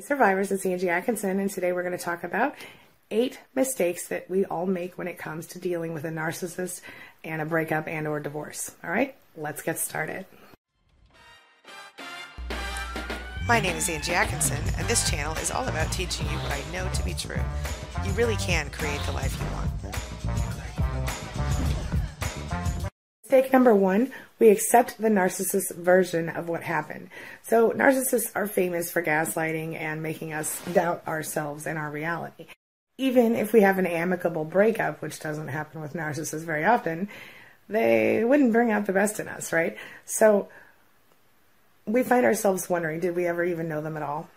Hey survivors, it's Angie Atkinson, and today we're going to talk about eight mistakes that we all make when it comes to dealing with a narcissist and a breakup and or divorce. All right, let's get started. My name is Angie Atkinson, and this channel is all about teaching you what I know to be true. You really can create the life you want. Mistake number one, we accept the narcissist version of what happened. So, narcissists are famous for gaslighting and making us doubt ourselves and our reality. Even if we have an amicable breakup, which doesn't happen with narcissists very often, they wouldn't bring out the best in us, right? So, we find ourselves wondering did we ever even know them at all?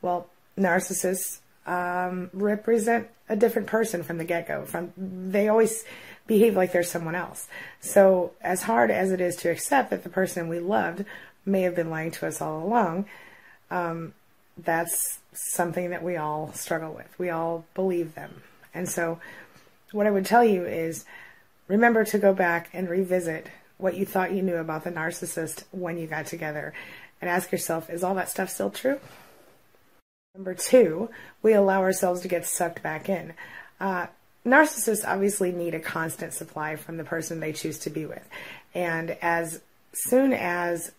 Well, narcissists um, represent a different person from the get go. From they always behave like they're someone else. So, as hard as it is to accept that the person we loved may have been lying to us all along, um, that's something that we all struggle with. We all believe them. And so, what I would tell you is remember to go back and revisit what you thought you knew about the narcissist when you got together and ask yourself, is all that stuff still true? Number two, we allow ourselves to get sucked back in. Uh, narcissists obviously need a constant supply from the person they choose to be with. And as soon as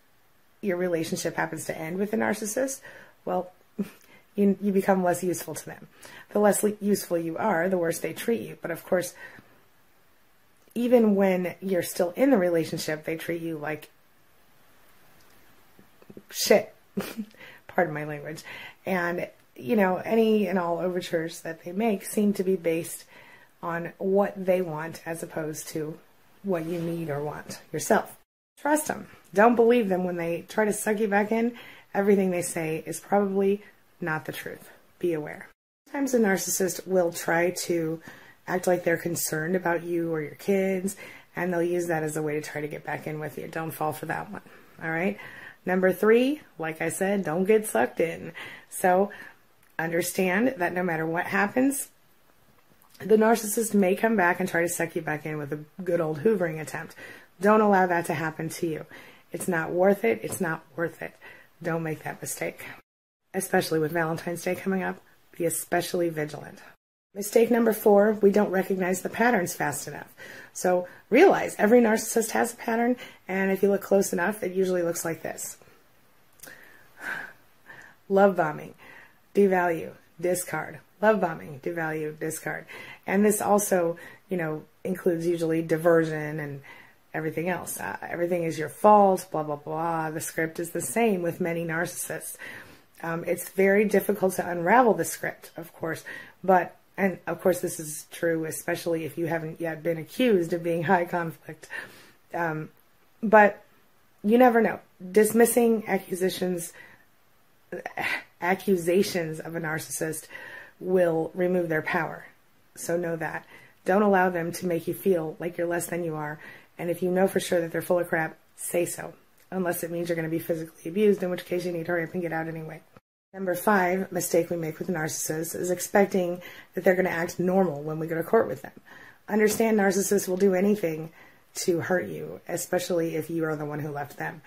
your relationship happens to end with a narcissist, well, you, you become less useful to them. The less useful you are, the worse they treat you. But of course, even when you're still in the relationship, they treat you like shit. Pardon my language. And, you know, any and all overtures that they make seem to be based on what they want as opposed to what you need or want yourself. Trust them. Don't believe them when they try to suck you back in. Everything they say is probably not the truth. Be aware. Sometimes a narcissist will try to act like they're concerned about you or your kids, and they'll use that as a way to try to get back in with you. Don't fall for that one. All right. Number three, like I said, don't get sucked in. So understand that no matter what happens, the narcissist may come back and try to suck you back in with a good old hoovering attempt. Don't allow that to happen to you. It's not worth it. It's not worth it. Don't make that mistake. Especially with Valentine's Day coming up, be especially vigilant. Mistake number four, we don't recognize the patterns fast enough. So realize every narcissist has a pattern, and if you look close enough, it usually looks like this love bombing, devalue, discard, love bombing, devalue, discard. And this also, you know, includes usually diversion and everything else. Uh, everything is your fault, blah, blah, blah. The script is the same with many narcissists. Um, it's very difficult to unravel the script, of course, but, and of course, this is true, especially if you haven't yet been accused of being high conflict. Um, but you never know. Dismissing accusations, accusations of a narcissist will remove their power. So know that. Don't allow them to make you feel like you're less than you are. And if you know for sure that they're full of crap, say so. Unless it means you're going to be physically abused, in which case you need to hurry up and get out anyway. Number five mistake we make with narcissists is expecting that they're going to act normal when we go to court with them. Understand narcissists will do anything to hurt you, especially if you are the one who left them.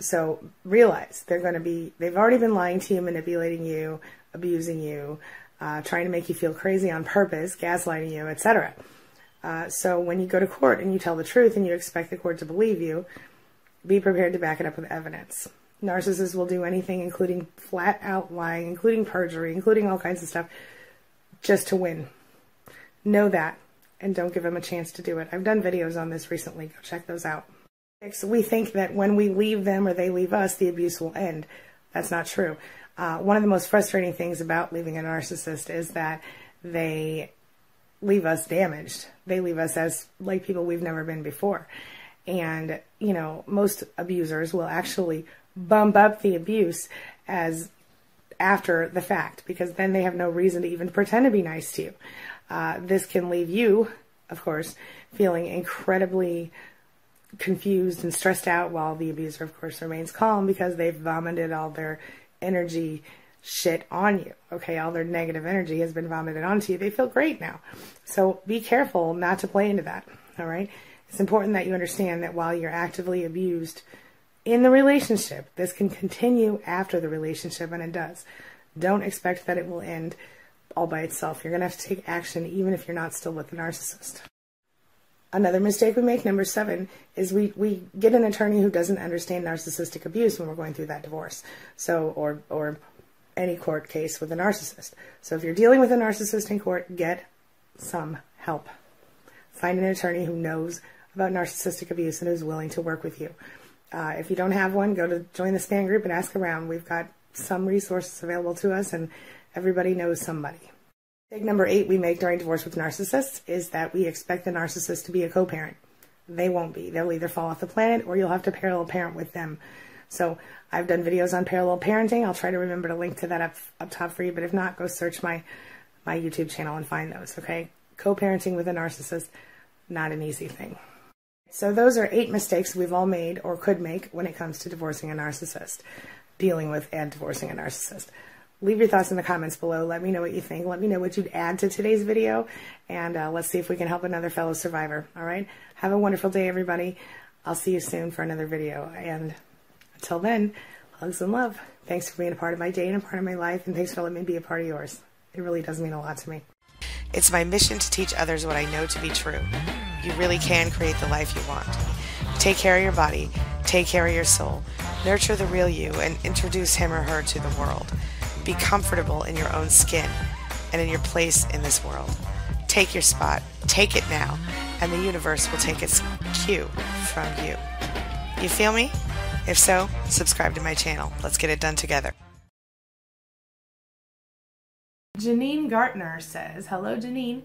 So realize they're going to be, they've already been lying to you, manipulating you, abusing you, uh, trying to make you feel crazy on purpose, gaslighting you, etc. Uh, so when you go to court and you tell the truth and you expect the court to believe you, be prepared to back it up with evidence. Narcissists will do anything, including flat out lying, including perjury, including all kinds of stuff, just to win. Know that and don't give them a chance to do it. I've done videos on this recently. Go check those out. We think that when we leave them or they leave us, the abuse will end. That's not true. Uh, one of the most frustrating things about leaving a narcissist is that they leave us damaged. They leave us as like people we've never been before. And, you know, most abusers will actually bump up the abuse as after the fact because then they have no reason to even pretend to be nice to you. Uh, this can leave you, of course, feeling incredibly confused and stressed out while the abuser, of course, remains calm because they've vomited all their energy shit on you. Okay, all their negative energy has been vomited onto you. They feel great now. So be careful not to play into that. All right. It's important that you understand that while you're actively abused, in the relationship. This can continue after the relationship, and it does. Don't expect that it will end all by itself. You're going to have to take action even if you're not still with the narcissist. Another mistake we make, number seven, is we, we get an attorney who doesn't understand narcissistic abuse when we're going through that divorce. So, or, or any court case with a narcissist. So if you're dealing with a narcissist in court, get some help. Find an attorney who knows about narcissistic abuse and is willing to work with you. Uh, if you don't have one, go to join the SPAN group and ask around. We've got some resources available to us, and everybody knows somebody. Mistake number eight we make during divorce with narcissists is that we expect the narcissist to be a co parent. They won't be. They'll either fall off the planet or you'll have to parallel parent with them. So I've done videos on parallel parenting. I'll try to remember to link to that up, up top for you, but if not, go search my, my YouTube channel and find those, okay? Co parenting with a narcissist, not an easy thing. So those are eight mistakes we've all made or could make when it comes to divorcing a narcissist, dealing with and divorcing a narcissist leave your thoughts in the comments below. Let me know what you think. Let me know what you'd add to today's video, and uh, let's see if we can help another fellow survivor. All right? Have a wonderful day, everybody. I'll see you soon for another video. And until then, hugs and love. Thanks for being a part of my day and a part of my life, and thanks for letting me be a part of yours. It really does mean a lot to me. It's my mission to teach others what I know to be true. You really can create the life you want. Take care of your body, take care of your soul, nurture the real you, and introduce him or her to the world. Be comfortable in your own skin and in your place in this world. Take your spot, take it now, and the universe will take its cue from you. You feel me? If so, subscribe to my channel. Let's get it done together. Janine Gartner says, Hello, Janine.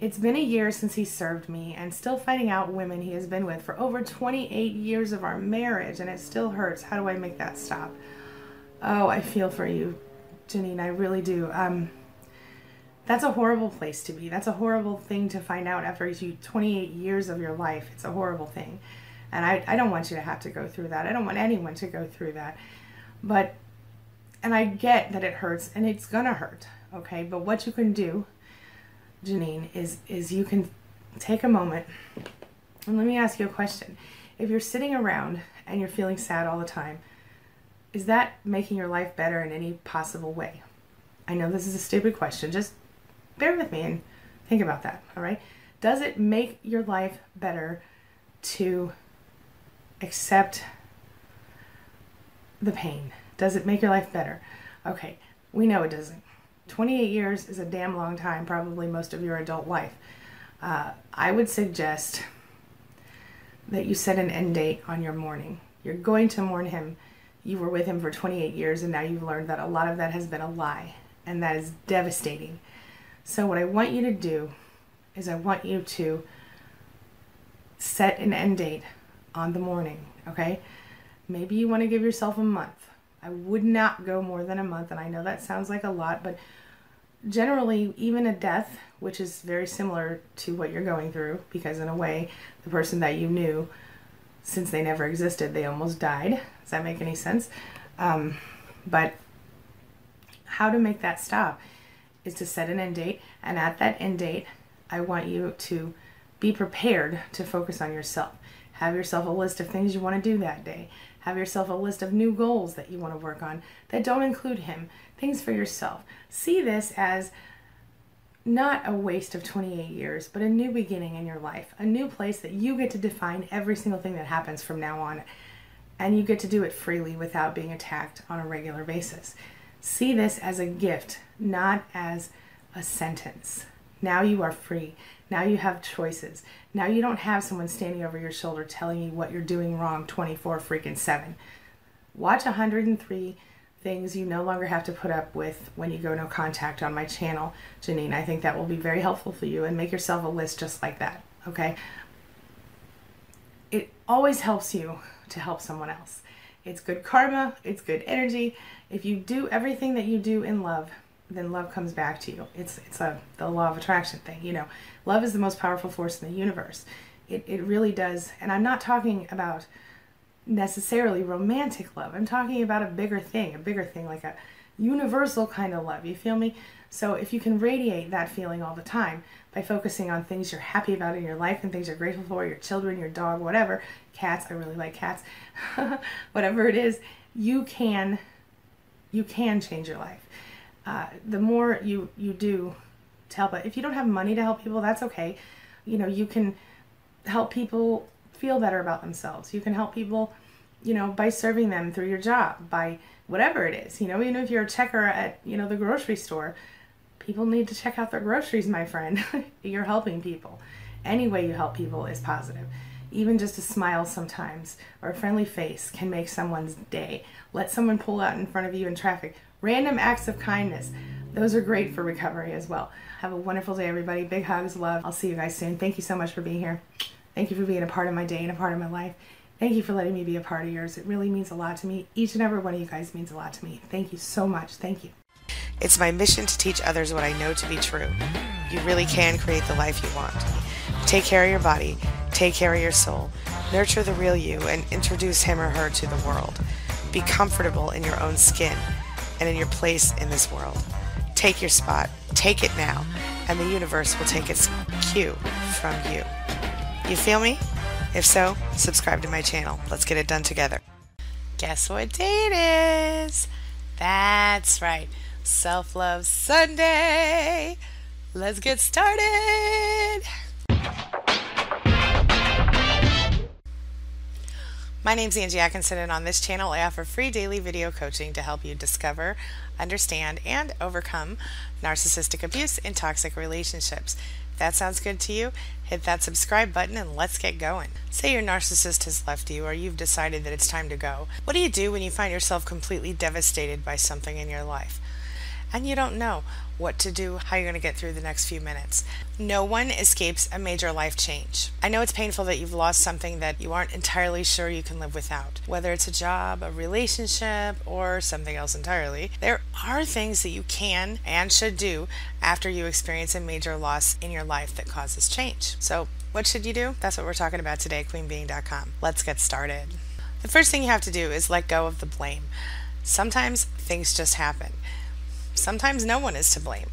It's been a year since he served me and still finding out women he has been with for over 28 years of our marriage, and it still hurts. How do I make that stop? Oh, I feel for you, Janine. I really do. Um, that's a horrible place to be. That's a horrible thing to find out after you 28 years of your life. It's a horrible thing. And I, I don't want you to have to go through that. I don't want anyone to go through that. But, and I get that it hurts and it's going to hurt. Okay. But what you can do, Janine, is, is you can take a moment and let me ask you a question. If you're sitting around and you're feeling sad all the time, is that making your life better in any possible way? I know this is a stupid question. Just bear with me and think about that, all right? Does it make your life better to accept the pain? Does it make your life better? Okay, we know it doesn't. 28 years is a damn long time, probably most of your adult life. Uh, I would suggest that you set an end date on your mourning. You're going to mourn him you were with him for 28 years and now you've learned that a lot of that has been a lie and that is devastating. So, what I want you to do is I want you to set an end date on the morning, okay? Maybe you want to give yourself a month. I would not go more than a month, and I know that sounds like a lot, but generally, even a death, which is very similar to what you're going through, because in a way, the person that you knew since they never existed, they almost died. Does that make any sense? Um, but how to make that stop is to set an end date, and at that end date, I want you to be prepared to focus on yourself. Have yourself a list of things you want to do that day. Have yourself a list of new goals that you want to work on that don't include him. Things for yourself. See this as not a waste of 28 years, but a new beginning in your life, a new place that you get to define every single thing that happens from now on. And you get to do it freely without being attacked on a regular basis. See this as a gift, not as a sentence. Now you are free. Now you have choices. Now you don't have someone standing over your shoulder telling you what you're doing wrong 24 freaking 7. Watch 103 things you no longer have to put up with when you go no contact on my channel, Janine. I think that will be very helpful for you and make yourself a list just like that, okay? It always helps you to help someone else. It's good karma, it's good energy. If you do everything that you do in love, then love comes back to you. It's it's a the law of attraction thing, you know. Love is the most powerful force in the universe. It it really does. And I'm not talking about necessarily romantic love. I'm talking about a bigger thing, a bigger thing like a universal kind of love. You feel me? So if you can radiate that feeling all the time, by focusing on things you're happy about in your life and things you're grateful for, your children, your dog, whatever, cats, I really like cats, whatever it is, you can you can change your life. Uh, the more you you do to help if you don't have money to help people, that's okay. You know, you can help people feel better about themselves. You can help people, you know, by serving them through your job, by whatever it is. You know, even if you're a checker at, you know, the grocery store, people need to check out their groceries, my friend. you're helping people. Any way you help people is positive. Even just a smile sometimes or a friendly face can make someone's day. Let someone pull out in front of you in traffic. Random acts of kindness. Those are great for recovery as well. Have a wonderful day, everybody. Big hugs, love. I'll see you guys soon. Thank you so much for being here. Thank you for being a part of my day and a part of my life. Thank you for letting me be a part of yours. It really means a lot to me. Each and every one of you guys means a lot to me. Thank you so much. Thank you. It's my mission to teach others what I know to be true. You really can create the life you want. Take care of your body, take care of your soul, nurture the real you, and introduce him or her to the world. Be comfortable in your own skin and in your place in this world. Take your spot, take it now, and the universe will take its cue from you. You feel me? If so, subscribe to my channel. Let's get it done together. Guess what day it is? That's right, Self Love Sunday. Let's get started. My name's Angie Atkinson, and on this channel, I offer free daily video coaching to help you discover, understand, and overcome narcissistic abuse in toxic relationships. That sounds good to you, hit that subscribe button and let's get going. Say your narcissist has left you or you've decided that it's time to go. What do you do when you find yourself completely devastated by something in your life? And you don't know what to do, how you're going to get through the next few minutes. No one escapes a major life change. I know it's painful that you've lost something that you aren't entirely sure you can live without, whether it's a job, a relationship, or something else entirely. There are things that you can and should do after you experience a major loss in your life that causes change. So, what should you do? That's what we're talking about today, queenbeeing.com. Let's get started. The first thing you have to do is let go of the blame. Sometimes things just happen sometimes no one is to blame.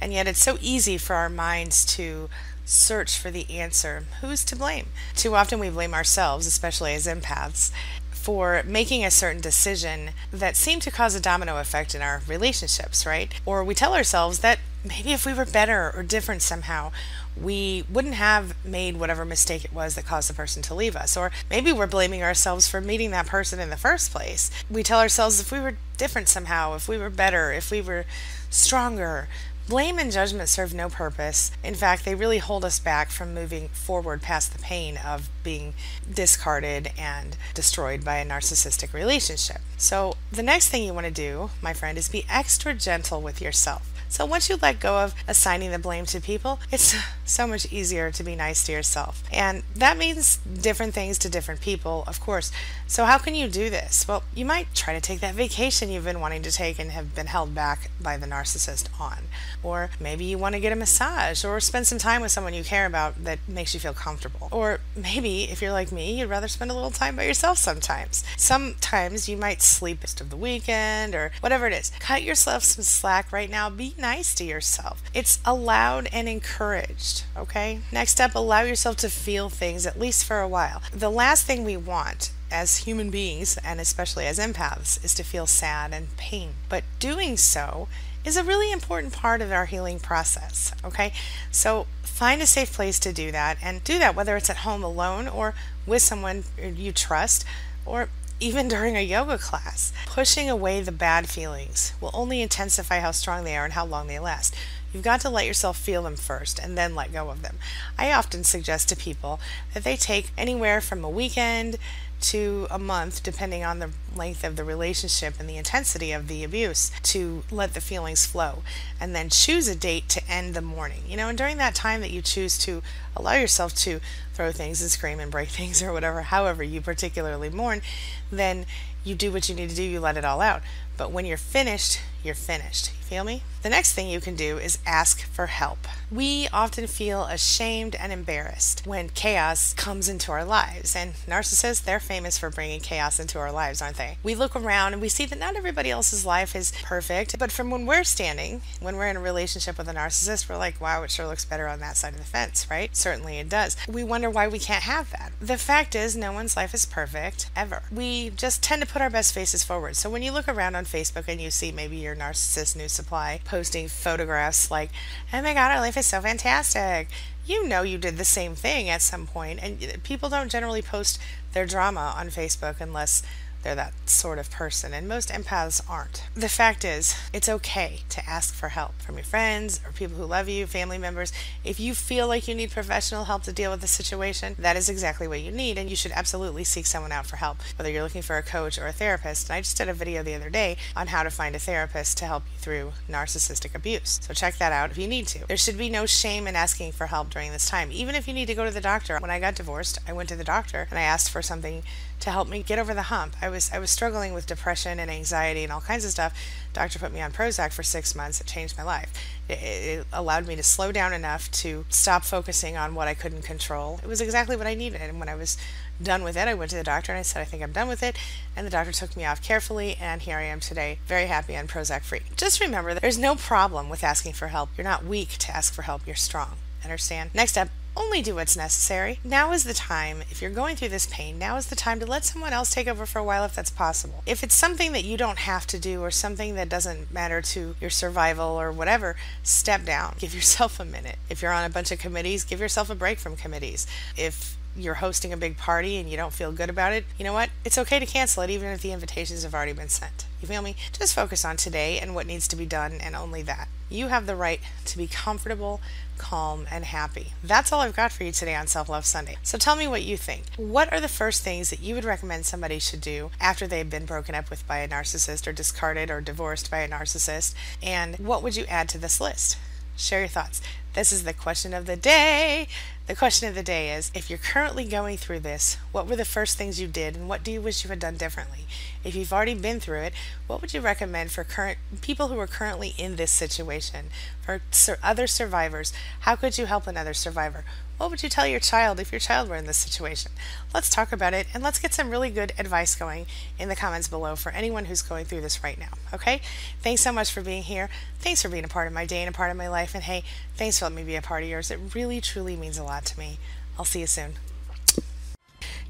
And yet it's so easy for our minds to search for the answer. Who's to blame? Too often we blame ourselves, especially as empaths, for making a certain decision that seemed to cause a domino effect in our relationships, right? Or we tell ourselves that maybe if we were better or different somehow, we wouldn't have made whatever mistake it was that caused the person to leave us. Or maybe we're blaming ourselves for meeting that person in the first place. We tell ourselves if we were different somehow, if we were better, if we were stronger, Blame and judgment serve no purpose. In fact, they really hold us back from moving forward past the pain of being discarded and destroyed by a narcissistic relationship. So, the next thing you want to do, my friend, is be extra gentle with yourself. So once you let go of assigning the blame to people, it's so much easier to be nice to yourself. And that means different things to different people, of course. So how can you do this? Well, you might try to take that vacation you've been wanting to take and have been held back by the narcissist on. Or maybe you want to get a massage or spend some time with someone you care about that makes you feel comfortable. Or maybe if you're like me, you'd rather spend a little time by yourself sometimes. Sometimes you might sleep most of the weekend or whatever it is. Cut yourself some slack right now. Be nice to yourself. It's allowed and encouraged, okay? Next up, allow yourself to feel things at least for a while. The last thing we want as human beings, and especially as empaths, is to feel sad and pain. But doing so is a really important part of our healing process, okay? So find a safe place to do that and do that whether it's at home alone or with someone you trust or even during a yoga class. Pushing away the bad feelings will only intensify how strong they are and how long they last. You've got to let yourself feel them first and then let go of them. I often suggest to people that they take anywhere from a weekend to a month, depending on the length of the relationship and the intensity of the abuse, to let the feelings flow. And then choose a date to end the mourning. You know, and during that time that you choose to allow yourself to throw things and scream and break things or whatever, however you particularly mourn, then you do what you need to do, you let it all out. But when you're finished, you're finished. Feel me? The next thing you can do is ask for help. We often feel ashamed and embarrassed when chaos comes into our lives, and narcissists, they're famous for bringing chaos into our lives, aren't they? We look around and we see that not everybody else's life is perfect, but from when we're standing, when we're in a relationship with a narcissist, we're like, wow, it sure looks better on that side of the fence, right? Certainly it does. We wonder why we can't have that. The fact is, no one's life is perfect, ever. We just tend to put our best faces forward. So when you look around on Facebook and you see maybe your narcissist new supply posting photographs like, oh my god, our life is so fantastic. You know you did the same thing at some point, and people don't generally post their drama on Facebook unless they're that sort of person, and most empaths aren't. The fact is, it's okay to ask for help from your friends or people who love you, family members. If you feel like you need professional help to deal with the situation, that is exactly what you need, and you should absolutely seek someone out for help, whether you're looking for a coach or a therapist. And I just did a video the other day on how to find a therapist to help you through narcissistic abuse. So check that out if you need to. There should be no shame in asking for help during this time, even if you need to go to the doctor. When I got divorced, I went to the doctor and I asked for something to help me get over the hump. I was I was struggling with depression and anxiety and all kinds of stuff. Doctor put me on Prozac for six months. It changed my life. It, it allowed me to slow down enough to stop focusing on what I couldn't control. It was exactly what I needed. And when I was done with it, I went to the doctor and I said, I think I'm done with it. And the doctor took me off carefully, and here I am today, very happy and Prozac free. Just remember that there's no problem with asking for help. You're not weak to ask for help, you're strong. Understand? Next up, only do what's necessary. Now is the time, if you're going through this pain, now is the time to let someone else take over for a while if that's possible. If it's something that you don't have to do or something that doesn't matter to your survival or whatever, step down. Give yourself a minute. If you're on a bunch of committees, give yourself a break from committees. If you're hosting a big party and you don't feel good about it, you know what? It's okay to cancel it even if the invitations have already been sent. You feel me? Just focus on today and what needs to be done and only that. You have the right to be comfortable, calm, and happy. That's all I've got for you today on Self Love Sunday. So tell me what you think. What are the first things that you would recommend somebody should do after they've been broken up with by a narcissist or discarded or divorced by a narcissist? And what would you add to this list? Share your thoughts. This is the question of the day. The question of the day is if you're currently going through this, what were the first things you did and what do you wish you had done differently? If you've already been through it, what would you recommend for current people who are currently in this situation? For other survivors, how could you help another survivor? What would you tell your child if your child were in this situation? Let's talk about it and let's get some really good advice going in the comments below for anyone who's going through this right now. Okay? Thanks so much for being here. Thanks for being a part of my day and a part of my life. And hey, thanks for letting me be a part of yours. It really, truly means a lot to me. I'll see you soon.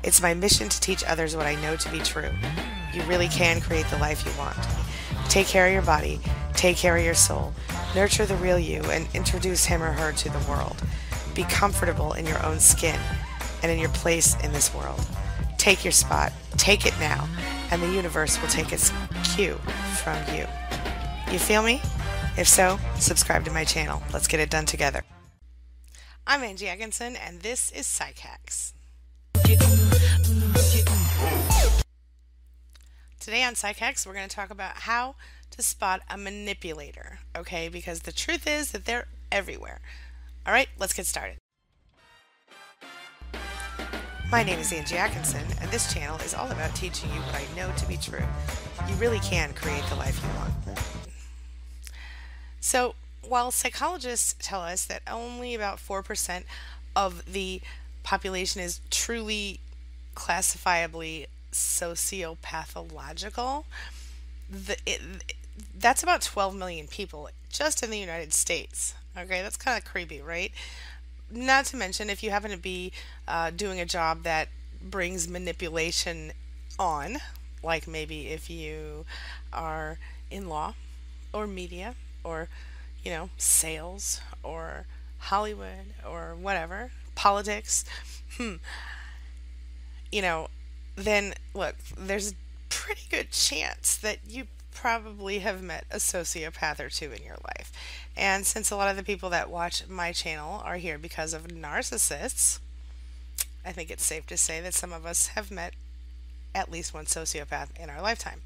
It's my mission to teach others what I know to be true. You really can create the life you want. Take care of your body, take care of your soul, nurture the real you, and introduce him or her to the world. Be comfortable in your own skin and in your place in this world. Take your spot, take it now, and the universe will take its cue from you. You feel me? If so, subscribe to my channel. Let's get it done together. I'm Angie Atkinson, and this is Psych Hacks. Today on Psych Hacks, we're going to talk about how to spot a manipulator, okay? Because the truth is that they're everywhere. All right, let's get started. My name is Angie Atkinson, and this channel is all about teaching you what I know to be true. You really can create the life you want. So, while psychologists tell us that only about 4% of the population is truly classifiably sociopathological, the, it, that's about 12 million people just in the United States. Okay, that's kind of creepy, right? Not to mention if you happen to be uh, doing a job that brings manipulation on, like maybe if you are in law or media or, you know, sales or Hollywood or whatever, politics, hmm, you know, then look, there's a pretty good chance that you probably have met a sociopath or two in your life. And since a lot of the people that watch my channel are here because of narcissists, I think it's safe to say that some of us have met at least one sociopath in our lifetime.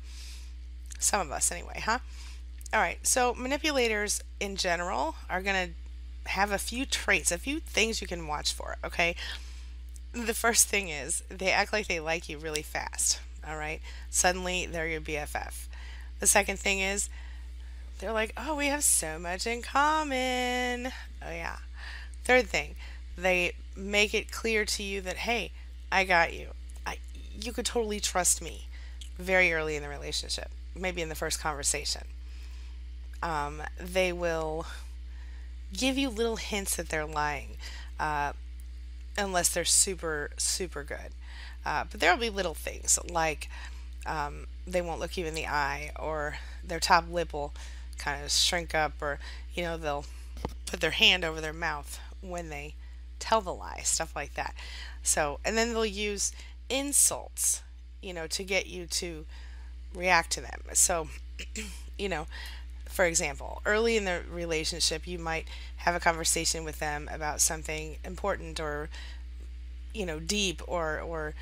Some of us, anyway, huh? All right, so manipulators in general are going to have a few traits, a few things you can watch for, okay? The first thing is they act like they like you really fast, all right? Suddenly they're your BFF. The second thing is they're like, oh, we have so much in common. Oh, yeah. Third thing, they make it clear to you that, hey, I got you. I, you could totally trust me very early in the relationship, maybe in the first conversation. Um, they will give you little hints that they're lying, uh, unless they're super, super good. Uh, but there will be little things like um, they won't look you in the eye, or their top lip will kind of shrink up, or you know they'll put their hand over their mouth when they tell the lie, stuff like that. So, and then they'll use insults, you know, to get you to react to them. So, you know, for example, early in the relationship, you might have a conversation with them about something important or, you know, deep or, or,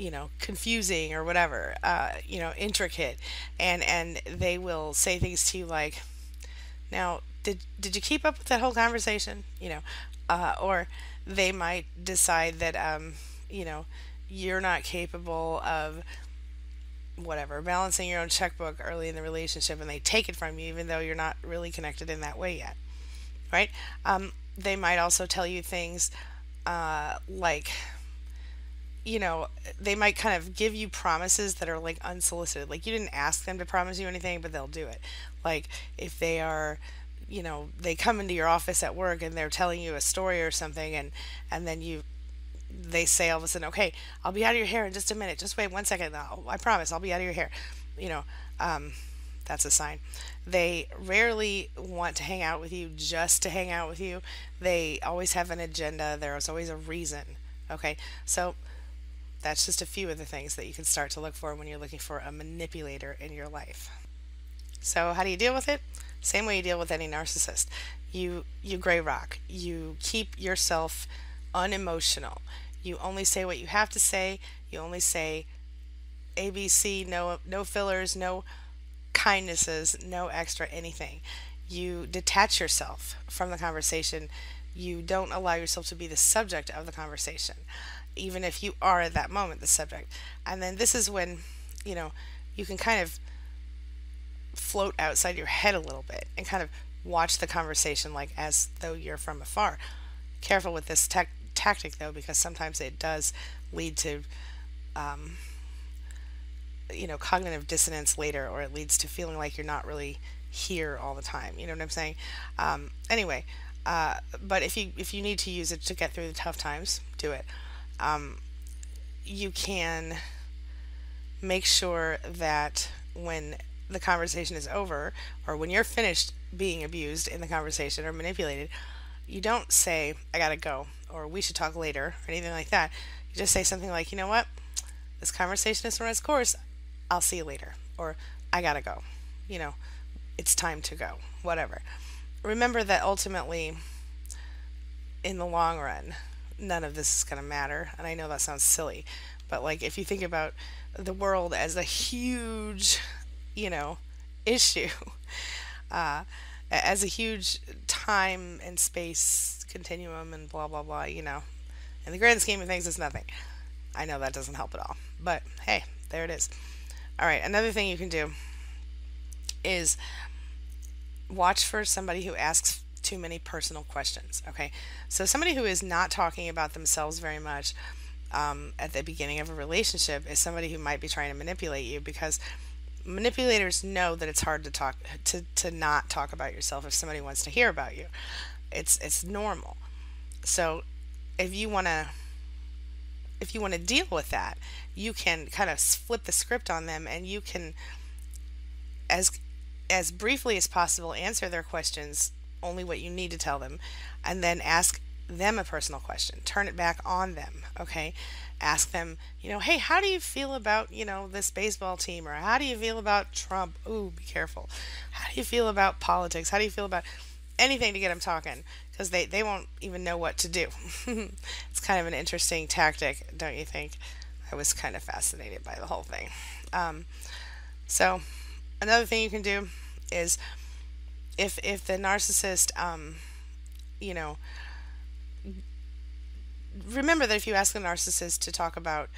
you know confusing or whatever uh, you know intricate. And and they will say things to you like now did did you keep up with that whole conversation? You know uh, or they might decide that um, you know you're not capable of whatever balancing your own checkbook early in the relationship and they take it from you even though you're not really connected in that way yet. Right? Um, they might also tell you things uh, like you know they might kind of give you promises that are like unsolicited. Like you didn't ask them to promise you anything but they'll do it. Like if they are you know they come into your office at work and they're telling you a story or something and and then you they say all of a sudden okay i'll be out of your hair in just a minute. Just wait one second. I'll, i promise i'll be out of your hair. You know um, that's a sign. They rarely want to hang out with you just to hang out with you. They always have an agenda. There's always a reason. Okay? So that's just a few of the things that you can start to look for when you're looking for a manipulator in your life so how do you deal with it same way you deal with any narcissist. You you gray rock. You keep yourself unemotional. You only say what you have to say. You only say ABC, no no fillers, no kindnesses, no extra anything. You detach yourself from the conversation. You don't allow yourself to be the subject of the conversation, even if you are at that moment the subject. And then this is when, you know, you can kind of float outside your head a little bit and kind of watch the conversation like as though you're from afar. Careful with this tech, tactic though, because sometimes it does lead to, um, you know, cognitive dissonance later, or it leads to feeling like you're not really here all the time. You know what I'm saying? Um, anyway, uh, but if you if you need to use it to get through the tough times, do it. Um, you can make sure that when the conversation is over or when you're finished being abused in the conversation or manipulated, you don't say, I gotta go, or we should talk later, or anything like that. You just say something like, you know what? This conversation has run its course. I'll see you later. Or I gotta go. You know, it's time to go. Whatever. Remember that ultimately, in the long run, none of this is gonna matter. And I know that sounds silly, but like if you think about the world as a huge you know, issue uh, as a huge time and space continuum and blah, blah, blah, you know. In the grand scheme of things, it's nothing. I know that doesn't help at all. But hey, there it is. All right, another thing you can do is watch for somebody who asks too many personal questions. Okay, so somebody who is not talking about themselves very much um, at the beginning of a relationship is somebody who might be trying to manipulate you because manipulators know that it's hard to talk to, to not talk about yourself if somebody wants to hear about you. It's it's normal. So if you want to if you want to deal with that, you can kind of flip the script on them and you can as as briefly as possible answer their questions only what you need to tell them and then ask them a personal question. Turn it back on them, okay? Ask them, you know, hey, how do you feel about, you know, this baseball team? Or how do you feel about Trump? Ooh, be careful. How do you feel about politics? How do you feel about anything to get them talking? Because they, they won't even know what to do. it's kind of an interesting tactic, don't you think? I was kind of fascinated by the whole thing. Um, so, another thing you can do is if if the narcissist, um, you know, remember that if you ask a narcissist to talk about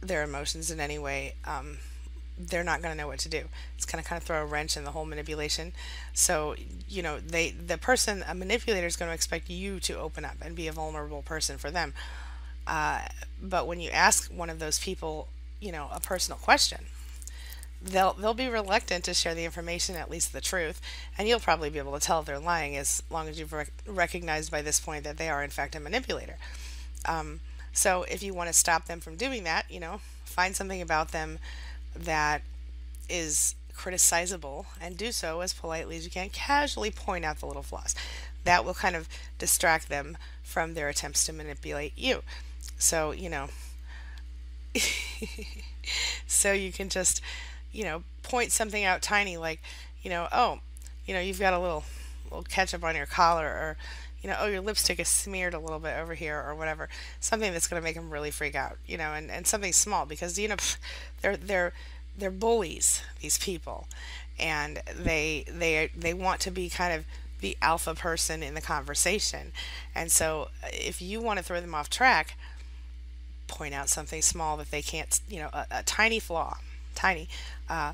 their emotions in any way, um, they're not going to know what to do. It's going to kind of throw a wrench in the whole manipulation. So, you know, they the person, a manipulator is going to expect you to open up and be a vulnerable person for them. Uh, but when you ask one of those people, you know, a personal question, they'll they'll be reluctant to share the information, at least the truth, and you'll probably be able to tell if they're lying as long as you've rec- recognized by this point that they are in fact a manipulator. Um, so if you want to stop them from doing that, you know, find something about them that is criticizable and do so as politely as you can. Casually point out the little flaws. That will kind of distract them from their attempts to manipulate you. So, you know, so you can just, you know, point something out tiny like, you know, oh, you know, you've got a little little ketchup on your collar or you know, oh, your lipstick is smeared a little bit over here or whatever. Something that's going to make them really freak out, you know, and, and something small because, you know, they're, they're, they're bullies, these people. And they, they, they want to be kind of the alpha person in the conversation. And so uh, if you want to throw them off track, point out something small that they can't, you know, a, a tiny flaw, tiny, uh,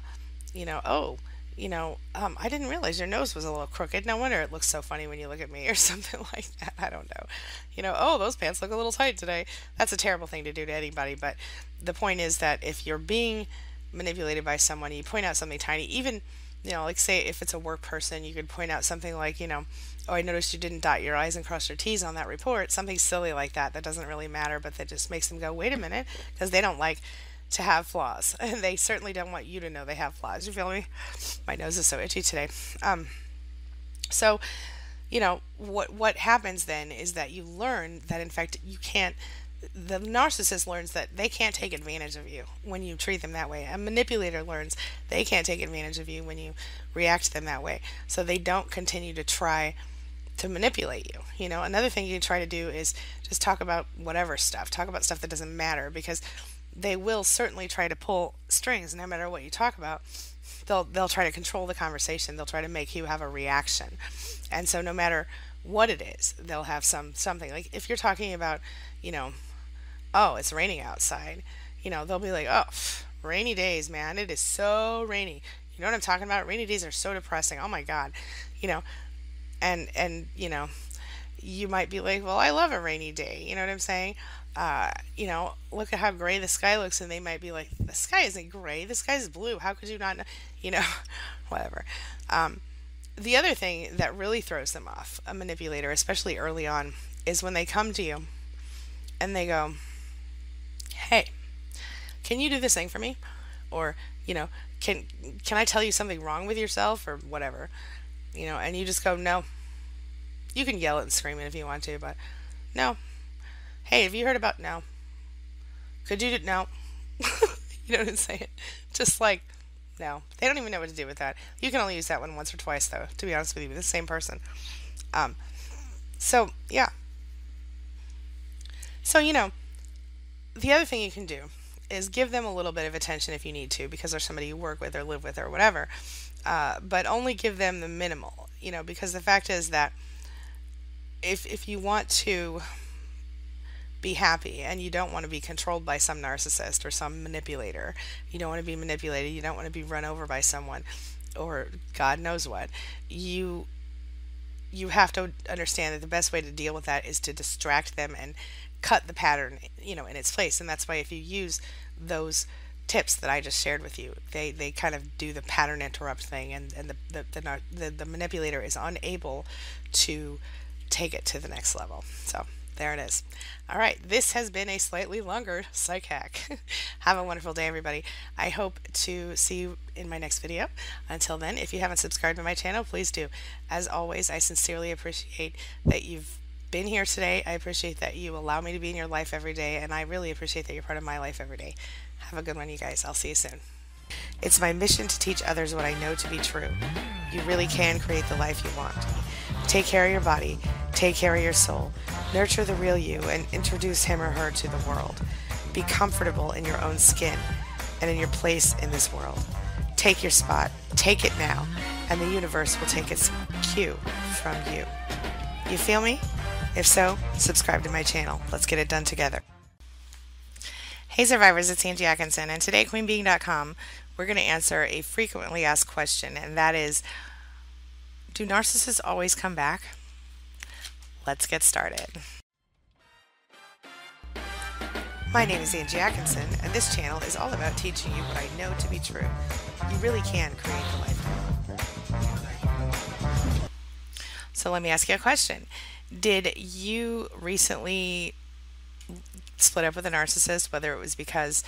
you know, oh, you know, um, I didn't realize your nose was a little crooked. No wonder it looks so funny when you look at me, or something like that. I don't know. You know, oh, those pants look a little tight today. That's a terrible thing to do to anybody. But the point is that if you're being manipulated by someone, you point out something tiny, even, you know, like say if it's a work person, you could point out something like, you know, oh, I noticed you didn't dot your I's and cross your T's on that report. Something silly like that that doesn't really matter, but that just makes them go, wait a minute, because they don't like to have flaws, and they certainly don't want you to know they have flaws. You feel me? My nose is so itchy today. Um, so, you know what what happens then is that you learn that in fact you can't. The narcissist learns that they can't take advantage of you when you treat them that way. A manipulator learns they can't take advantage of you when you react to them that way. So they don't continue to try to manipulate you. You know, another thing you try to do is just talk about whatever stuff. Talk about stuff that doesn't matter because they will certainly try to pull strings no matter what you talk about. They'll they'll try to control the conversation. They'll try to make you have a reaction. And so no matter what it is, they'll have some something. Like if you're talking about, you know, oh, it's raining outside, you know, they'll be like, "Oh, rainy days, man. It is so rainy." You know what I'm talking about? Rainy days are so depressing. Oh my god. You know, and and you know, you might be like, "Well, I love a rainy day." You know what I'm saying? Uh, you know, look at how gray the sky looks, and they might be like, the sky isn't gray, the sky is blue. How could you not know? You know, whatever. Um, the other thing that really throws them off, a manipulator, especially early on, is when they come to you and they go, "Hey, can you do this thing for me?" Or, you know, "Can can I tell you something wrong with yourself or whatever?" You know, and you just go, "No." You can yell it and scream it if you want to, but no, Hey, have you heard about no? Could you do no? you know what I'm saying? Just like no. They don't even know what to do with that. You can only use that one once or twice though, to be honest with you, the same person. Um so yeah. So, you know, the other thing you can do is give them a little bit of attention if you need to because they're somebody you work with or live with or whatever. Uh, but only give them the minimal, you know, because the fact is that if if you want to be happy and you don't want to be controlled by some narcissist or some manipulator. You don't want to be manipulated. You don't want to be run over by someone or God knows what. You you have to understand that the best way to deal with that is to distract them and cut the pattern, you know, in its place. And that's why if you use those tips that I just shared with you, they, they kind of do the pattern interrupt thing, and, and the, the, the, the, the manipulator is unable to take it to the next level. So there it is. All right, this has been a slightly longer psych hack. Have a wonderful day, everybody. I hope to see you in my next video. Until then, if you haven't subscribed to my channel, please do. As always, I sincerely appreciate that you've been here today. I appreciate that you allow me to be in your life every day, and I really appreciate that you're part of my life every day. Have a good one, you guys. I'll see you soon. It's my mission to teach others what I know to be true. You really can create the life you want. Take care of your body, take care of your soul, nurture the real you, and introduce him or her to the world. Be comfortable in your own skin and in your place in this world. Take your spot, take it now, and the universe will take its cue from you. You feel me? If so, subscribe to my channel. Let's get it done together. Hey survivors, it's Angie Atkinson, and today at QueenBeeing.com we're going to answer a frequently asked question, and that is Do narcissists always come back? Let's get started. My name is Angie Atkinson, and this channel is all about teaching you what I know to be true. You really can create the life. So let me ask you a question. Did you recently split up with a narcissist, whether it was because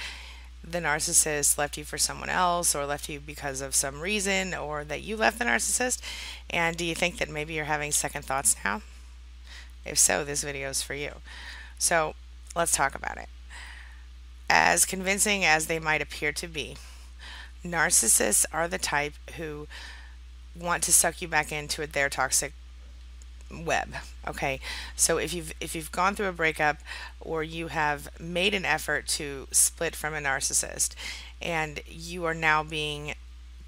the narcissist left you for someone else or left you because of some reason or that you left the narcissist? And do you think that maybe you're having second thoughts now? If so, this video is for you. So let's talk about it. As convincing as they might appear to be, narcissists are the type who want to suck you back into their toxic web okay so if you've if you've gone through a breakup or you have made an effort to split from a narcissist and you are now being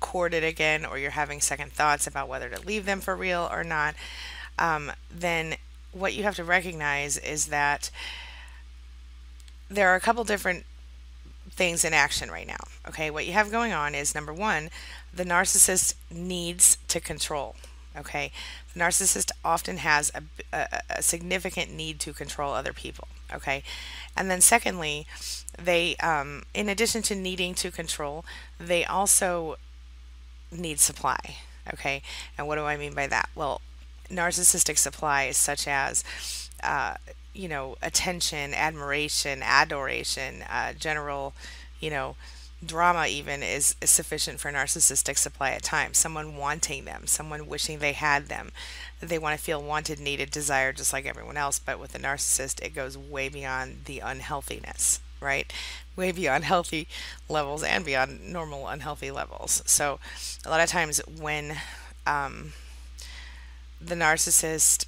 courted again or you're having second thoughts about whether to leave them for real or not um, then what you have to recognize is that there are a couple different things in action right now. Okay, what you have going on is number one, the narcissist needs to control. Okay, narcissist often has a, a, a significant need to control other people. Okay, and then secondly, they, um, in addition to needing to control, they also need supply. Okay, and what do I mean by that? Well, narcissistic supply is such as uh, you know, attention, admiration, adoration, uh, general, you know, drama even is, is sufficient for narcissistic supply at times. Someone wanting them, someone wishing they had them. They want to feel wanted, needed, desired just like everyone else, but with a narcissist, it goes way beyond the unhealthiness, right? Way beyond healthy levels and beyond normal unhealthy levels. So, a lot of times when um, the narcissist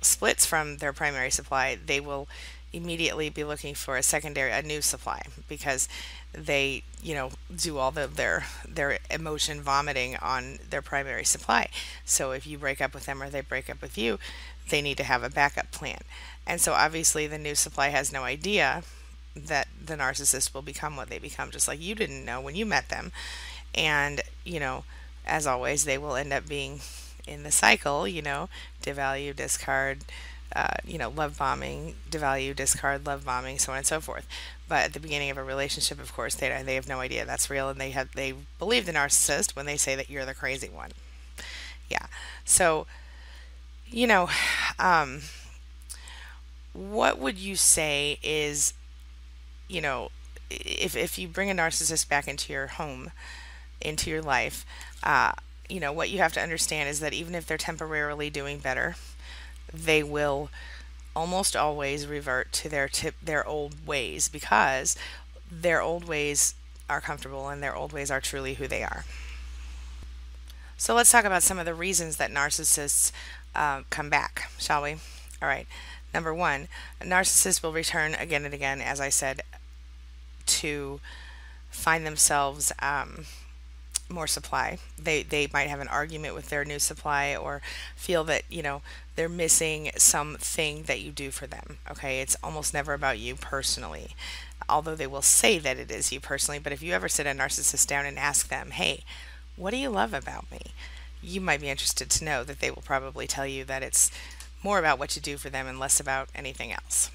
splits from their primary supply, they will immediately be looking for a secondary, a new supply because they, you know, do all the, their their emotion vomiting on their primary supply. So if you break up with them or they break up with you, they need to have a backup plan. And so obviously the new supply has no idea that the narcissist will become what they become, just like you didn't know when you met them. And, you know, as always, they will end up being in the cycle, you know, devalue, discard, uh, you know, love bombing, devalue, discard, love bombing, so on and so forth. But at the beginning of a relationship, of course, they they have no idea that's real, and they have they believe the narcissist when they say that you're the crazy one. Yeah. So, you know, um, what would you say is, you know, if if you bring a narcissist back into your home, into your life, uh, you know, what you have to understand is that even if they're temporarily doing better, they will almost always revert to their tip their old ways because their old ways are comfortable and their old ways are truly who they are. So let's talk about some of the reasons that narcissists uh, come back, shall we? All right. Number one, narcissists will return again and again, as I said, to find themselves um, more supply. They they might have an argument with their new supply or feel that, you know, they're missing something that you do for them. Okay? It's almost never about you personally. Although they will say that it is you personally, but if you ever sit a narcissist down and ask them, "Hey, what do you love about me?" You might be interested to know that they will probably tell you that it's more about what you do for them and less about anything else.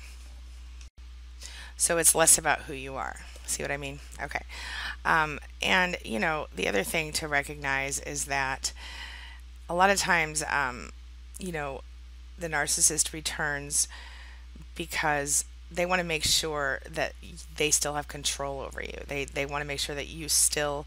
So it's less about who you are. See what I mean? Okay. Um, and, you know, the other thing to recognize is that a lot of times, um, you know, the narcissist returns because they want to make sure that they still have control over you. They, they want to make sure that you still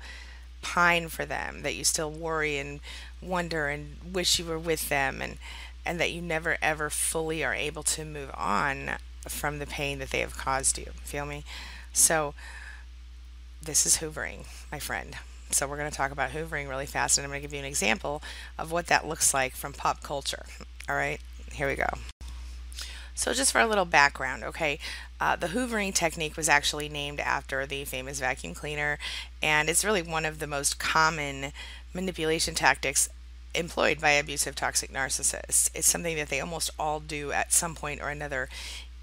pine for them, that you still worry and wonder and wish you were with them, and, and that you never ever fully are able to move on from the pain that they have caused you. Feel me? So, this is hoovering, my friend. So, we're going to talk about hoovering really fast, and I'm going to give you an example of what that looks like from pop culture. All right, here we go. So, just for a little background, okay, uh, the hoovering technique was actually named after the famous vacuum cleaner, and it's really one of the most common manipulation tactics employed by abusive toxic narcissists. It's something that they almost all do at some point or another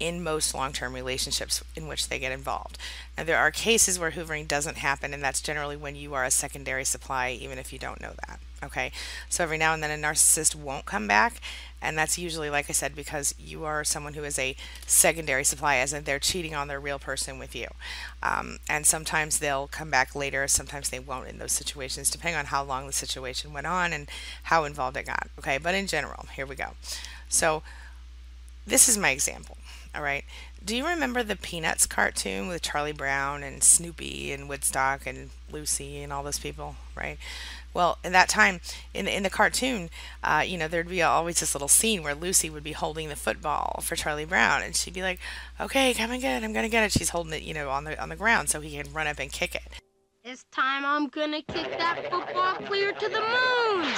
in most long term relationships in which they get involved. Now, there are cases where hoovering doesn't happen, and that's generally when you are a secondary supply, even if you don't know that. Okay, so every now and then a narcissist won't come back, and that's usually, like I said, because you are someone who is a secondary supply, as in they're cheating on their real person with you. Um, and sometimes they'll come back later, sometimes they won't in those situations, depending on how long the situation went on and how involved it got. Okay, but in general, here we go. So, this is my example. All right. Do you remember the Peanuts cartoon with Charlie Brown and Snoopy and Woodstock and Lucy and all those people, right? Well, in that time, in in the cartoon, uh, you know, there'd be always this little scene where Lucy would be holding the football for Charlie Brown, and she'd be like, "Okay, come and get it. I'm gonna get it." She's holding it, you know, on the on the ground so he can run up and kick it. This time I'm gonna kick that football clear to the moon.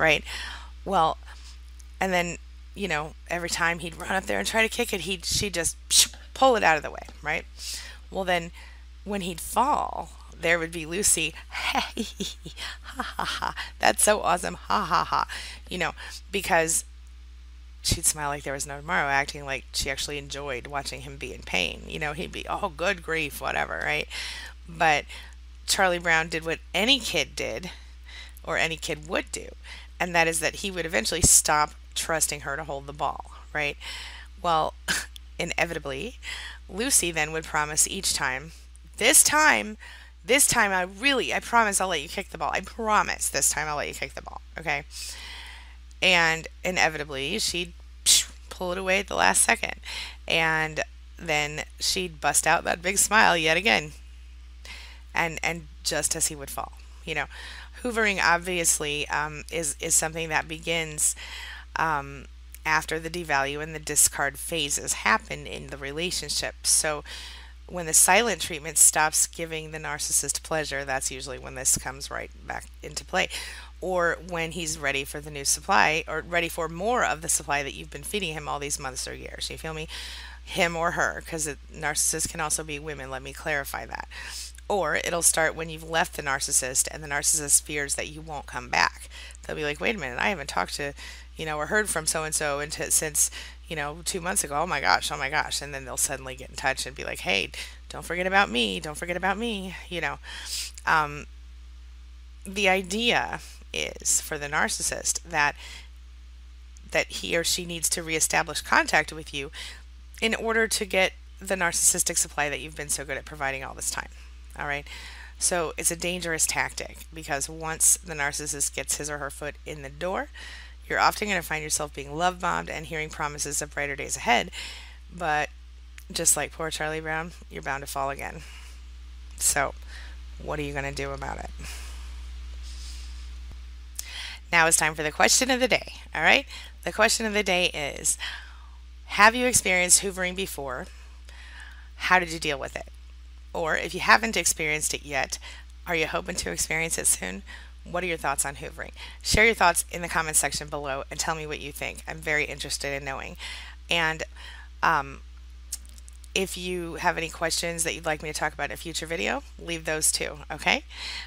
Right? Well, and then you know every time he'd run up there and try to kick it, he'd she'd just pull it out of the way, right? Well, then when he'd fall, there would be Lucy. Hey, ha ha ha! That's so awesome! Ha ha ha! You know, because she'd smile like there was no tomorrow, acting like she actually enjoyed watching him be in pain. You know, he'd be, oh, good grief, whatever, right? But Charlie Brown did what any kid did, or any kid would do, and that is that he would eventually stop trusting her to hold the ball, right? Well, inevitably, Lucy then would promise each time, this time, this time I really, I promise I'll let you kick the ball. I promise this time I'll let you kick the ball, okay? And inevitably, she'd pull it away at the last second. And then she'd bust out that big smile yet again. And and just as he would fall, you know, hoovering obviously um, is is something that begins um, after the devalue and the discard phases happen in the relationship. So when the silent treatment stops giving the narcissist pleasure, that's usually when this comes right back into play. Or when he's ready for the new supply or ready for more of the supply that you've been feeding him all these months or years. You feel me? Him or her, because narcissists can also be women. Let me clarify that. Or it'll start when you've left the narcissist and the narcissist fears that you won't come back. They'll be like, wait a minute, I haven't talked to, you know, or heard from so and so since, you know, two months ago. Oh my gosh, oh my gosh. And then they'll suddenly get in touch and be like, hey, don't forget about me. Don't forget about me. You know, um, the idea is for the narcissist that that he or she needs to reestablish contact with you in order to get the narcissistic supply that you've been so good at providing all this time. All right. So it's a dangerous tactic because once the narcissist gets his or her foot in the door, you're often going to find yourself being love bombed and hearing promises of brighter days ahead. But just like poor Charlie Brown, you're bound to fall again. So, what are you going to do about it? Now it's time for the question of the day. All right? The question of the day is Have you experienced hoovering before? How did you deal with it? Or if you haven't experienced it yet, are you hoping to experience it soon? What are your thoughts on hoovering? Share your thoughts in the comments section below and tell me what you think. I'm very interested in knowing. And um, if you have any questions that you'd like me to talk about in a future video, leave those too, okay?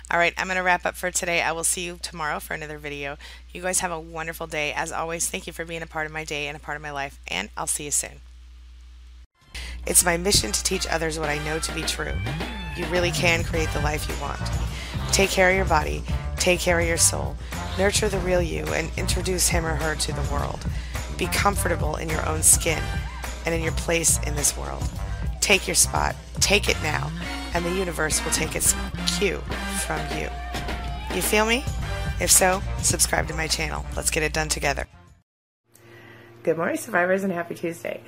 All right, I'm going to wrap up for today. I will see you tomorrow for another video. You guys have a wonderful day. As always, thank you for being a part of my day and a part of my life, and I'll see you soon. It's my mission to teach others what I know to be true. You really can create the life you want. Take care of your body, take care of your soul, nurture the real you, and introduce him or her to the world. Be comfortable in your own skin and in your place in this world. Take your spot, take it now, and the universe will take its cue from you. You feel me? If so, subscribe to my channel. Let's get it done together. Good morning, survivors, and happy Tuesday.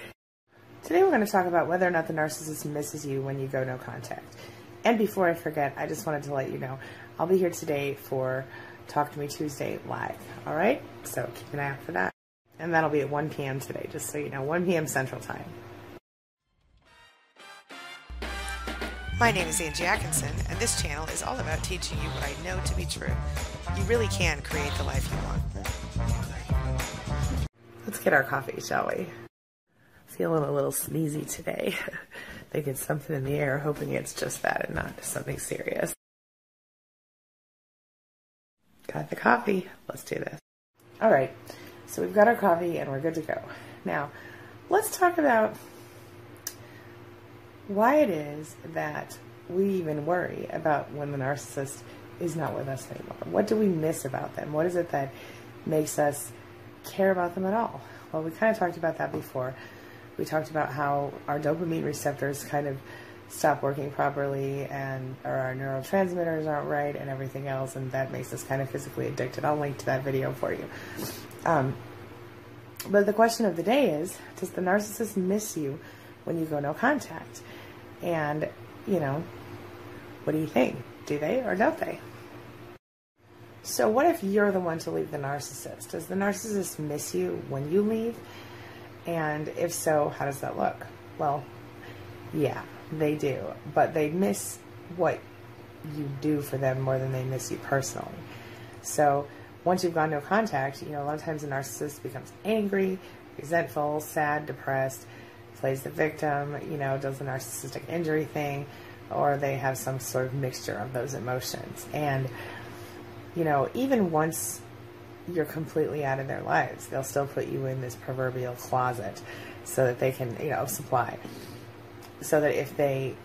Today we're going to talk about whether or not the narcissist misses you when you go no contact. And before I forget, I just wanted to let you know I'll be here today for Talk to Me Tuesday live. All right? So keep an eye out for that. And that'll be at 1 p.m. today, just so you know, 1 p.m. Central Time. My name is Angie Atkinson, and this channel is all about teaching you what I know to be true. You really can create the life you want. Let's get our coffee, shall we? Feeling a little sneezy today. Thinking something in the air, hoping it's just that and not something serious. Got the coffee. Let's do this. All right, so we've got our coffee and we're good to go. Now, let's talk about why it is that we even worry about when the narcissist is not with us anymore. What do we miss about them? What is it that makes us care about them at all? Well, we kind of talked about that before. We talked about how our dopamine receptors kind of stop working properly and or our neurotransmitters aren't right and everything else and that makes us kind of physically addicted. I'll link to that video for you. Um, but the question of the day is, does the narcissist miss you when you go no contact? And, you know, what do you think? Do they or don't they? So, what if you're the one to leave the narcissist? Does the narcissist miss you when you leave? And if so, how does that look? Well, yeah, they do, but they miss what you do for them more than they miss you personally. So, once you've gone no contact, you know, a lot of times the narcissist becomes angry, resentful, sad, depressed, plays the victim, you know, does the narcissistic injury thing, or they have some sort of mixture of those emotions. And, you know, even once you're completely out of their lives, they'll still put you in this proverbial closet so that they can, you know, supply. So that if they,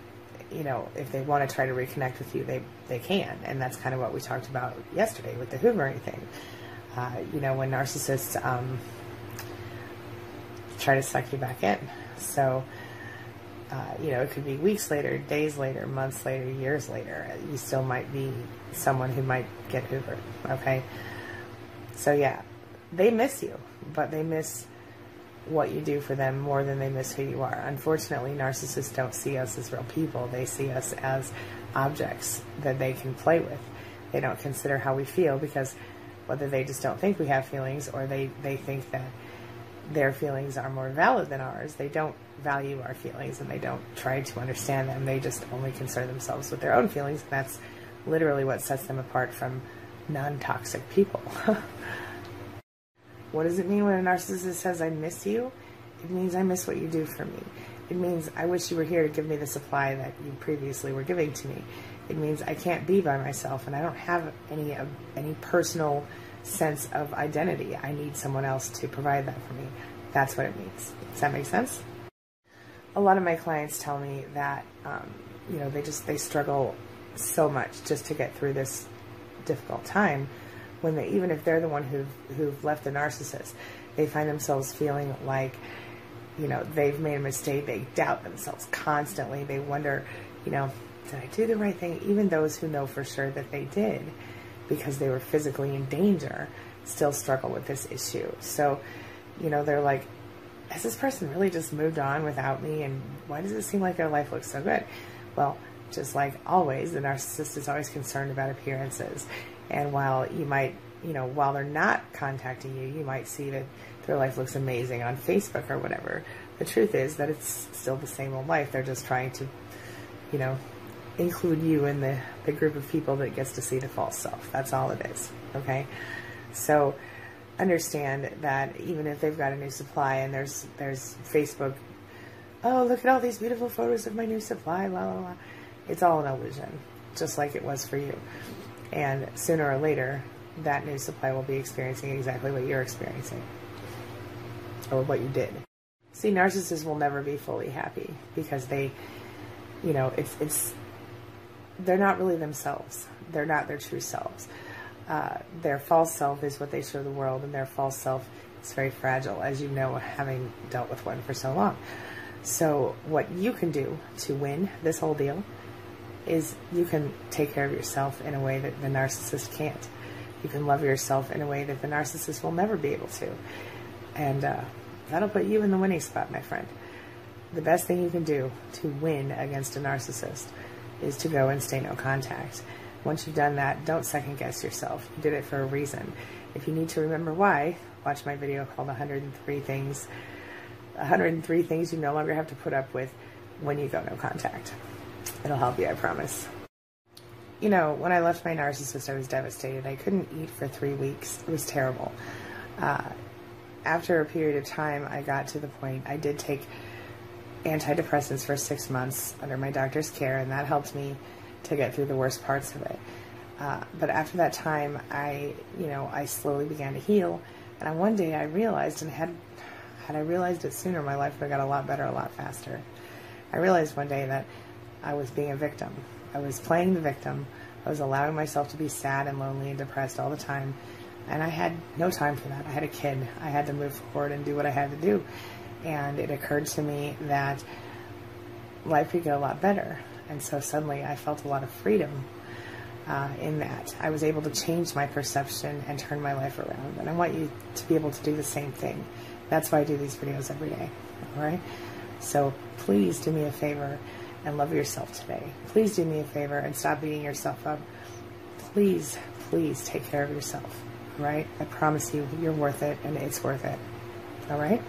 you know, if they want to try to reconnect with you, they, they can. And that's kind of what we talked about yesterday with the hoovering thing. Uh, you know, when narcissists um, try to suck you back in. So, uh, you know, it could be weeks later, days later, months later, years later. You still might be someone who might get hoovered. Okay. So, yeah, they miss you, but they miss what you do for them more than they miss who you are. Unfortunately, narcissists don't see us as real people, they see us as objects that they can play with. They don't consider how we feel because whether they just don't think we have feelings or they, they think that their feelings are more valid than ours. They don't value our feelings and they don't try to understand them. They just only concern themselves with their own feelings. And that's literally what sets them apart from non toxic people. what does it mean when a narcissist says, I miss you? It means I miss what you do for me. It means I wish you were here to give me the supply that you previously were giving to me. It means I can't be by myself and I don't have any any personal sense of identity. I need someone else to provide that for me. That's what it means. Does that make sense? A lot of my clients tell me that um, you know they just they struggle so much just to get through this difficult time. When they even if they're the one who've who've left the narcissist, they find themselves feeling like you know they've made a mistake. They doubt themselves constantly. They wonder, you know, did I do the right thing? Even those who know for sure that they did because they were physically in danger still struggle with this issue. So, you know, they're like, has this person really just moved on without me? And why does it seem like their life looks so good? Well, just like always, the narcissist is always concerned about appearances. And while you might, you know, while they're not contacting you, you might see that their life looks amazing on Facebook or whatever. The truth is that it's still the same old life. They're just trying to, you know, include you in the, the group of people that gets to see the false self. That's all it is. Okay? So understand that even if they've got a new supply and there's there's Facebook, oh look at all these beautiful photos of my new supply, la la la. It's all an illusion, just like it was for you. And sooner or later, that new supply will be experiencing exactly what you're experiencing. Or what you did. See, narcissists will never be fully happy because they you know, it's it's they're not really themselves. They're not their true selves. Uh, their false self is what they show the world, and their false self is very fragile, as you know, having dealt with one for so long. So, what you can do to win this whole deal is you can take care of yourself in a way that the narcissist can't. You can love yourself in a way that the narcissist will never be able to. And uh, that'll put you in the winning spot, my friend. The best thing you can do to win against a narcissist is to go and stay no contact. Once you've done that, don't second guess yourself. You did it for a reason. If you need to remember why, watch my video called 103 Things 103 Things You No Longer Have to Put Up With When You Go No Contact. It'll help you, I promise. You know, when I left my narcissist, I was devastated. I couldn't eat for three weeks. It was terrible. Uh, after a period of time, I got to the point I did take antidepressants for six months under my doctor's care, and that helped me to get through the worst parts of it. Uh, but after that time, I, you know, I slowly began to heal, And one day I realized, and had had I realized it sooner, my life would have got a lot better, a lot faster. I realized one day that I was being a victim. I was playing the victim. I was allowing myself to be sad and lonely and depressed all the time. And I had no time for that. I had a kid. I had to move forward and do what I had to do. And it occurred to me that life could get a lot better. And so suddenly I felt a lot of freedom uh, in that. I was able to change my perception and turn my life around. And I want you to be able to do the same thing. That's why I do these videos every day. All right? So please do me a favor and love yourself today. Please do me a favor and stop beating yourself up. Please, please take care of yourself. All right? I promise you, you're worth it and it's worth it. All right?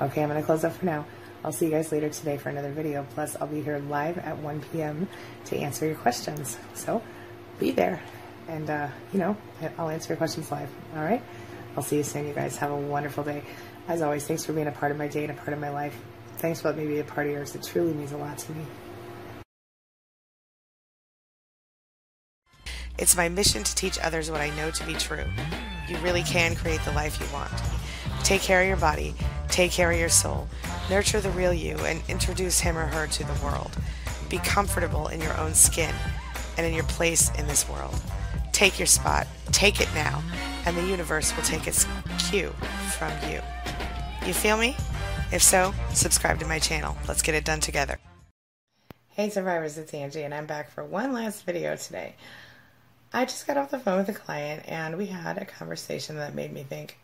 Okay, I'm going to close up for now. I'll see you guys later today for another video. Plus, I'll be here live at 1 p.m. to answer your questions. So, be there. And, uh, you know, I'll answer your questions live. All right? I'll see you soon, you guys. Have a wonderful day. As always, thanks for being a part of my day and a part of my life. Thanks for letting me be a part of yours. It truly means a lot to me. It's my mission to teach others what I know to be true. You really can create the life you want. Take care of your body, take care of your soul, nurture the real you, and introduce him or her to the world. Be comfortable in your own skin and in your place in this world. Take your spot, take it now, and the universe will take its cue from you. You feel me? If so, subscribe to my channel. Let's get it done together. Hey survivors, it's Angie and I'm back for one last video today. I just got off the phone with a client and we had a conversation that made me think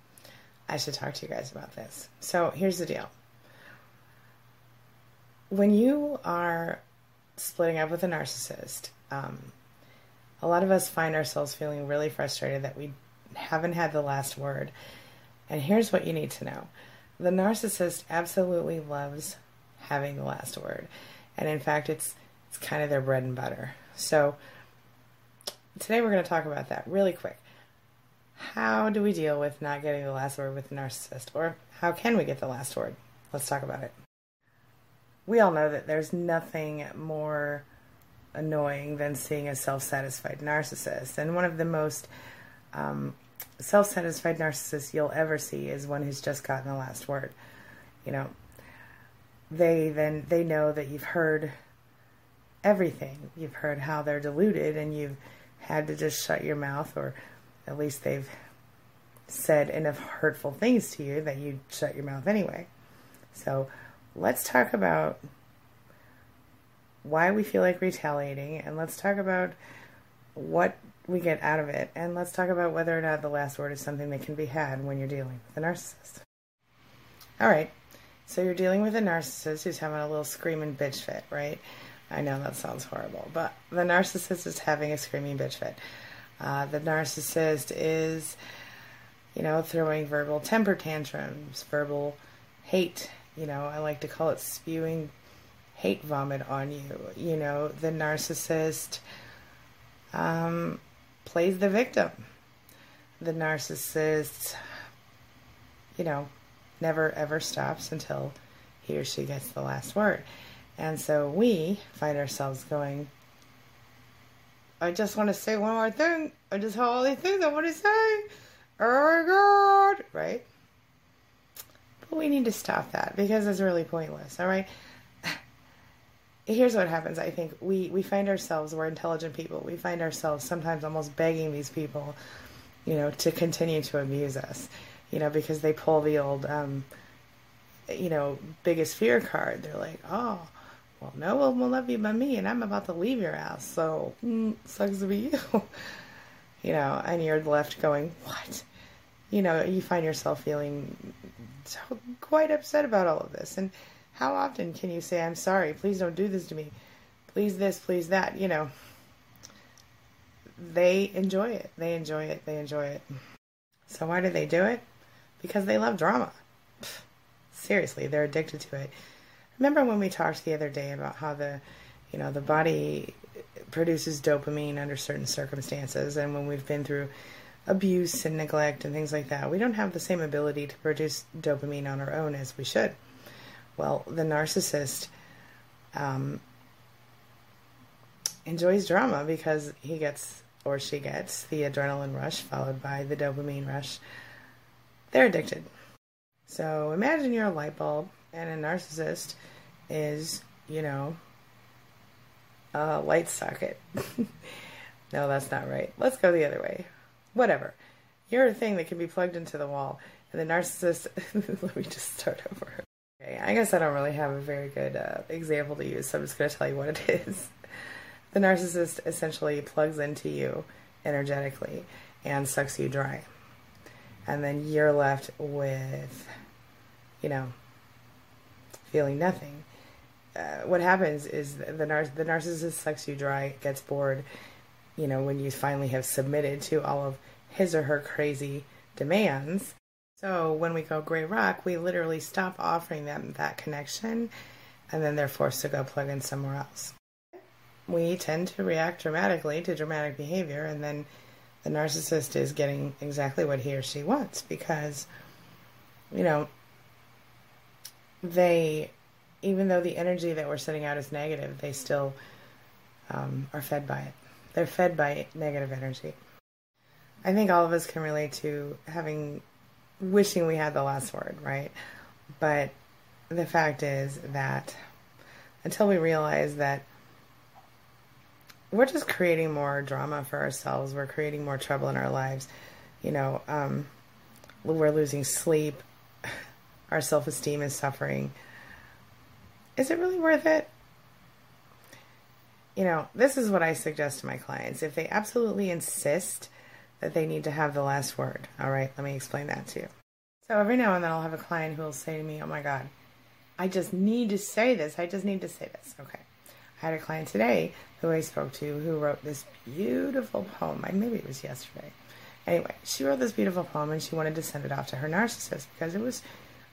I should talk to you guys about this. So here's the deal. When you are splitting up with a narcissist, um, a lot of us find ourselves feeling really frustrated that we haven't had the last word. And here's what you need to know the narcissist absolutely loves having the last word. And in fact, it's, it's kind of their bread and butter. So, today we're going to talk about that really quick. How do we deal with not getting the last word with a narcissist? Or how can we get the last word? Let's talk about it. We all know that there's nothing more annoying than seeing a self satisfied narcissist. And one of the most um, self satisfied narcissist you'll ever see is one who's just gotten the last word. You know, they then they know that you've heard everything. You've heard how they're deluded and you've had to just shut your mouth or at least they've said enough hurtful things to you that you shut your mouth anyway. So, let's talk about why we feel like retaliating and let's talk about what we get out of it. And let's talk about whether or not the last word is something that can be had when you're dealing with a narcissist. All right. So you're dealing with a narcissist who's having a little screaming bitch fit, right? I know that sounds horrible, but the narcissist is having a screaming bitch fit. Uh, the narcissist is, you know, throwing verbal temper tantrums, verbal hate. You know, I like to call it spewing hate vomit on you. You know, the narcissist um, plays the victim. The narcissist, you know, never ever stops until he or she gets the last word. And so we find ourselves going, I just want to say one more thing. I just have all these things I want to say. Oh my God. Right? But we need to stop that because it's really pointless. All right? Here's what happens i think. We we find ourselves we're intelligent people we find ourselves sometimes almost begging these people you know to continue to abuse us you know because they pull the old um you know biggest fear card. They're like oh well no one will love you but me and i'm about to leave your house so mm, sucks to be you. You know and you're left going what? You know you find yourself feeling so quite upset about all of this and how often can you say, I'm sorry, please don't do this to me? Please this, please that? You know, they enjoy it. They enjoy it. They enjoy it. So why do they do it? Because they love drama. Seriously, they're addicted to it. Remember when we talked the other day about how the, you know, the body produces dopamine under certain circumstances, and when we've been through abuse and neglect and things like that, we don't have the same ability to produce dopamine on our own as we should. Well, the narcissist um, enjoys drama because he gets or she gets the adrenaline rush followed by the dopamine rush they're addicted. So imagine you're a light bulb and a narcissist is, you know, a light socket. no, that's not right. Let's go the other way. Whatever. You're a thing that can be plugged into the wall, and the narcissist. let me just start over. Okay, I guess I don't really have a very good uh, example to use, so I'm just going to tell you what it is. The narcissist essentially plugs into you energetically and sucks you dry. And then you're left with, you know, feeling nothing. Uh, what happens is the, nar- the narcissist sucks you dry, gets bored, you know, when you finally have submitted to all of his or her crazy demands. So when we go gray rock, we literally stop offering them that connection and then they're forced to go plug in somewhere else we tend to react dramatically to dramatic behavior, and then the narcissist is getting exactly what he or she wants because, you know, they, even though the energy that we're sending out is negative, they still um, are fed by it. They're fed by negative energy. I think all of us can relate to having, wishing we had the last word, right? But the fact is that until we realize that we're just creating more drama for ourselves. We're creating more trouble in our lives. You know, um, we're losing sleep. Our self esteem is suffering. Is it really worth it? You know, this is what I suggest to my clients. If they absolutely insist that they need to have the last word, all right, let me explain that to you. So every now and then I'll have a client who will say to me, Oh my God, I just need to say this. I just need to say this. Okay. I had a client today who I spoke to who wrote this beautiful poem. Maybe it was yesterday. Anyway, she wrote this beautiful poem and she wanted to send it off to her narcissist because it was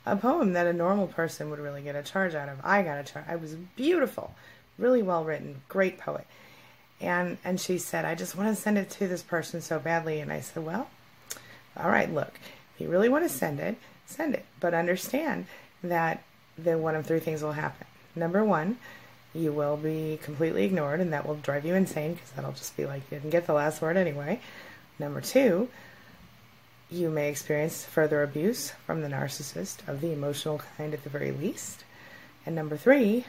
a poem that a normal person would really get a charge out of. I got a charge. I was beautiful, really well written, great poet. And and she said, I just want to send it to this person so badly. And I said, Well, all right, look, if you really want to send it, send it. But understand that then one of three things will happen. Number one, you will be completely ignored, and that will drive you insane because that'll just be like you didn't get the last word anyway. Number two, you may experience further abuse from the narcissist of the emotional kind at the very least. And number three,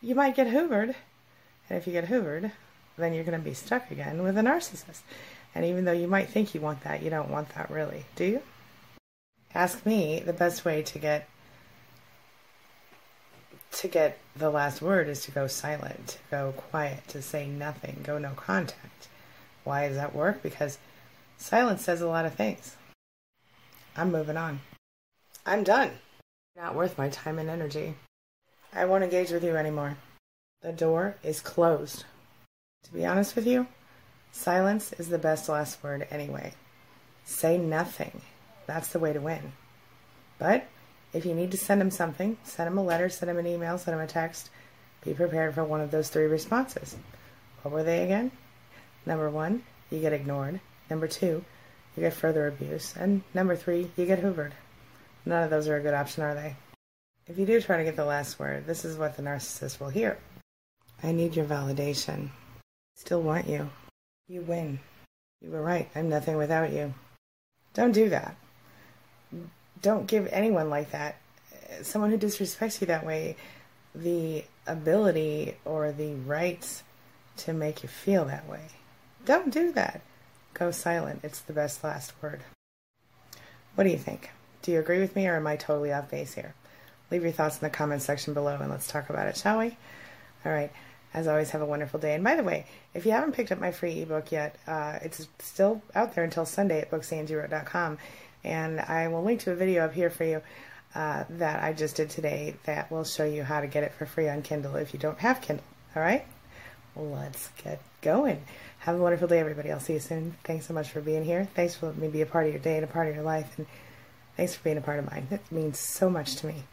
you might get hoovered. And if you get hoovered, then you're going to be stuck again with a narcissist. And even though you might think you want that, you don't want that really, do you? Ask me the best way to get to get the last word is to go silent, to go quiet, to say nothing, go no contact. Why does that work? Because silence says a lot of things. I'm moving on. I'm done. Not worth my time and energy. I won't engage with you anymore. The door is closed. To be honest with you, silence is the best last word anyway. Say nothing. That's the way to win. But if you need to send him something, send him a letter, send him an email, send him a text. Be prepared for one of those three responses. What were they again? Number one, you get ignored. Number two, you get further abuse. And number three, you get hoovered. None of those are a good option, are they? If you do try to get the last word, this is what the narcissist will hear. I need your validation. Still want you. You win. You were right. I'm nothing without you. Don't do that don't give anyone like that, someone who disrespects you that way, the ability or the rights to make you feel that way. Don't do that. Go silent. It's the best last word. What do you think? Do you agree with me or am I totally off base here? Leave your thoughts in the comment section below and let's talk about it, shall we? All right. As always, have a wonderful day. And by the way, if you haven't picked up my free ebook yet, uh, it's still out there until Sunday at booksangiewrote.com. And I will link to a video up here for you uh, that I just did today that will show you how to get it for free on Kindle if you don't have Kindle. All right? Let's get going. Have a wonderful day, everybody. I'll see you soon. Thanks so much for being here. Thanks for letting me be a part of your day and a part of your life. And thanks for being a part of mine. It means so much to me.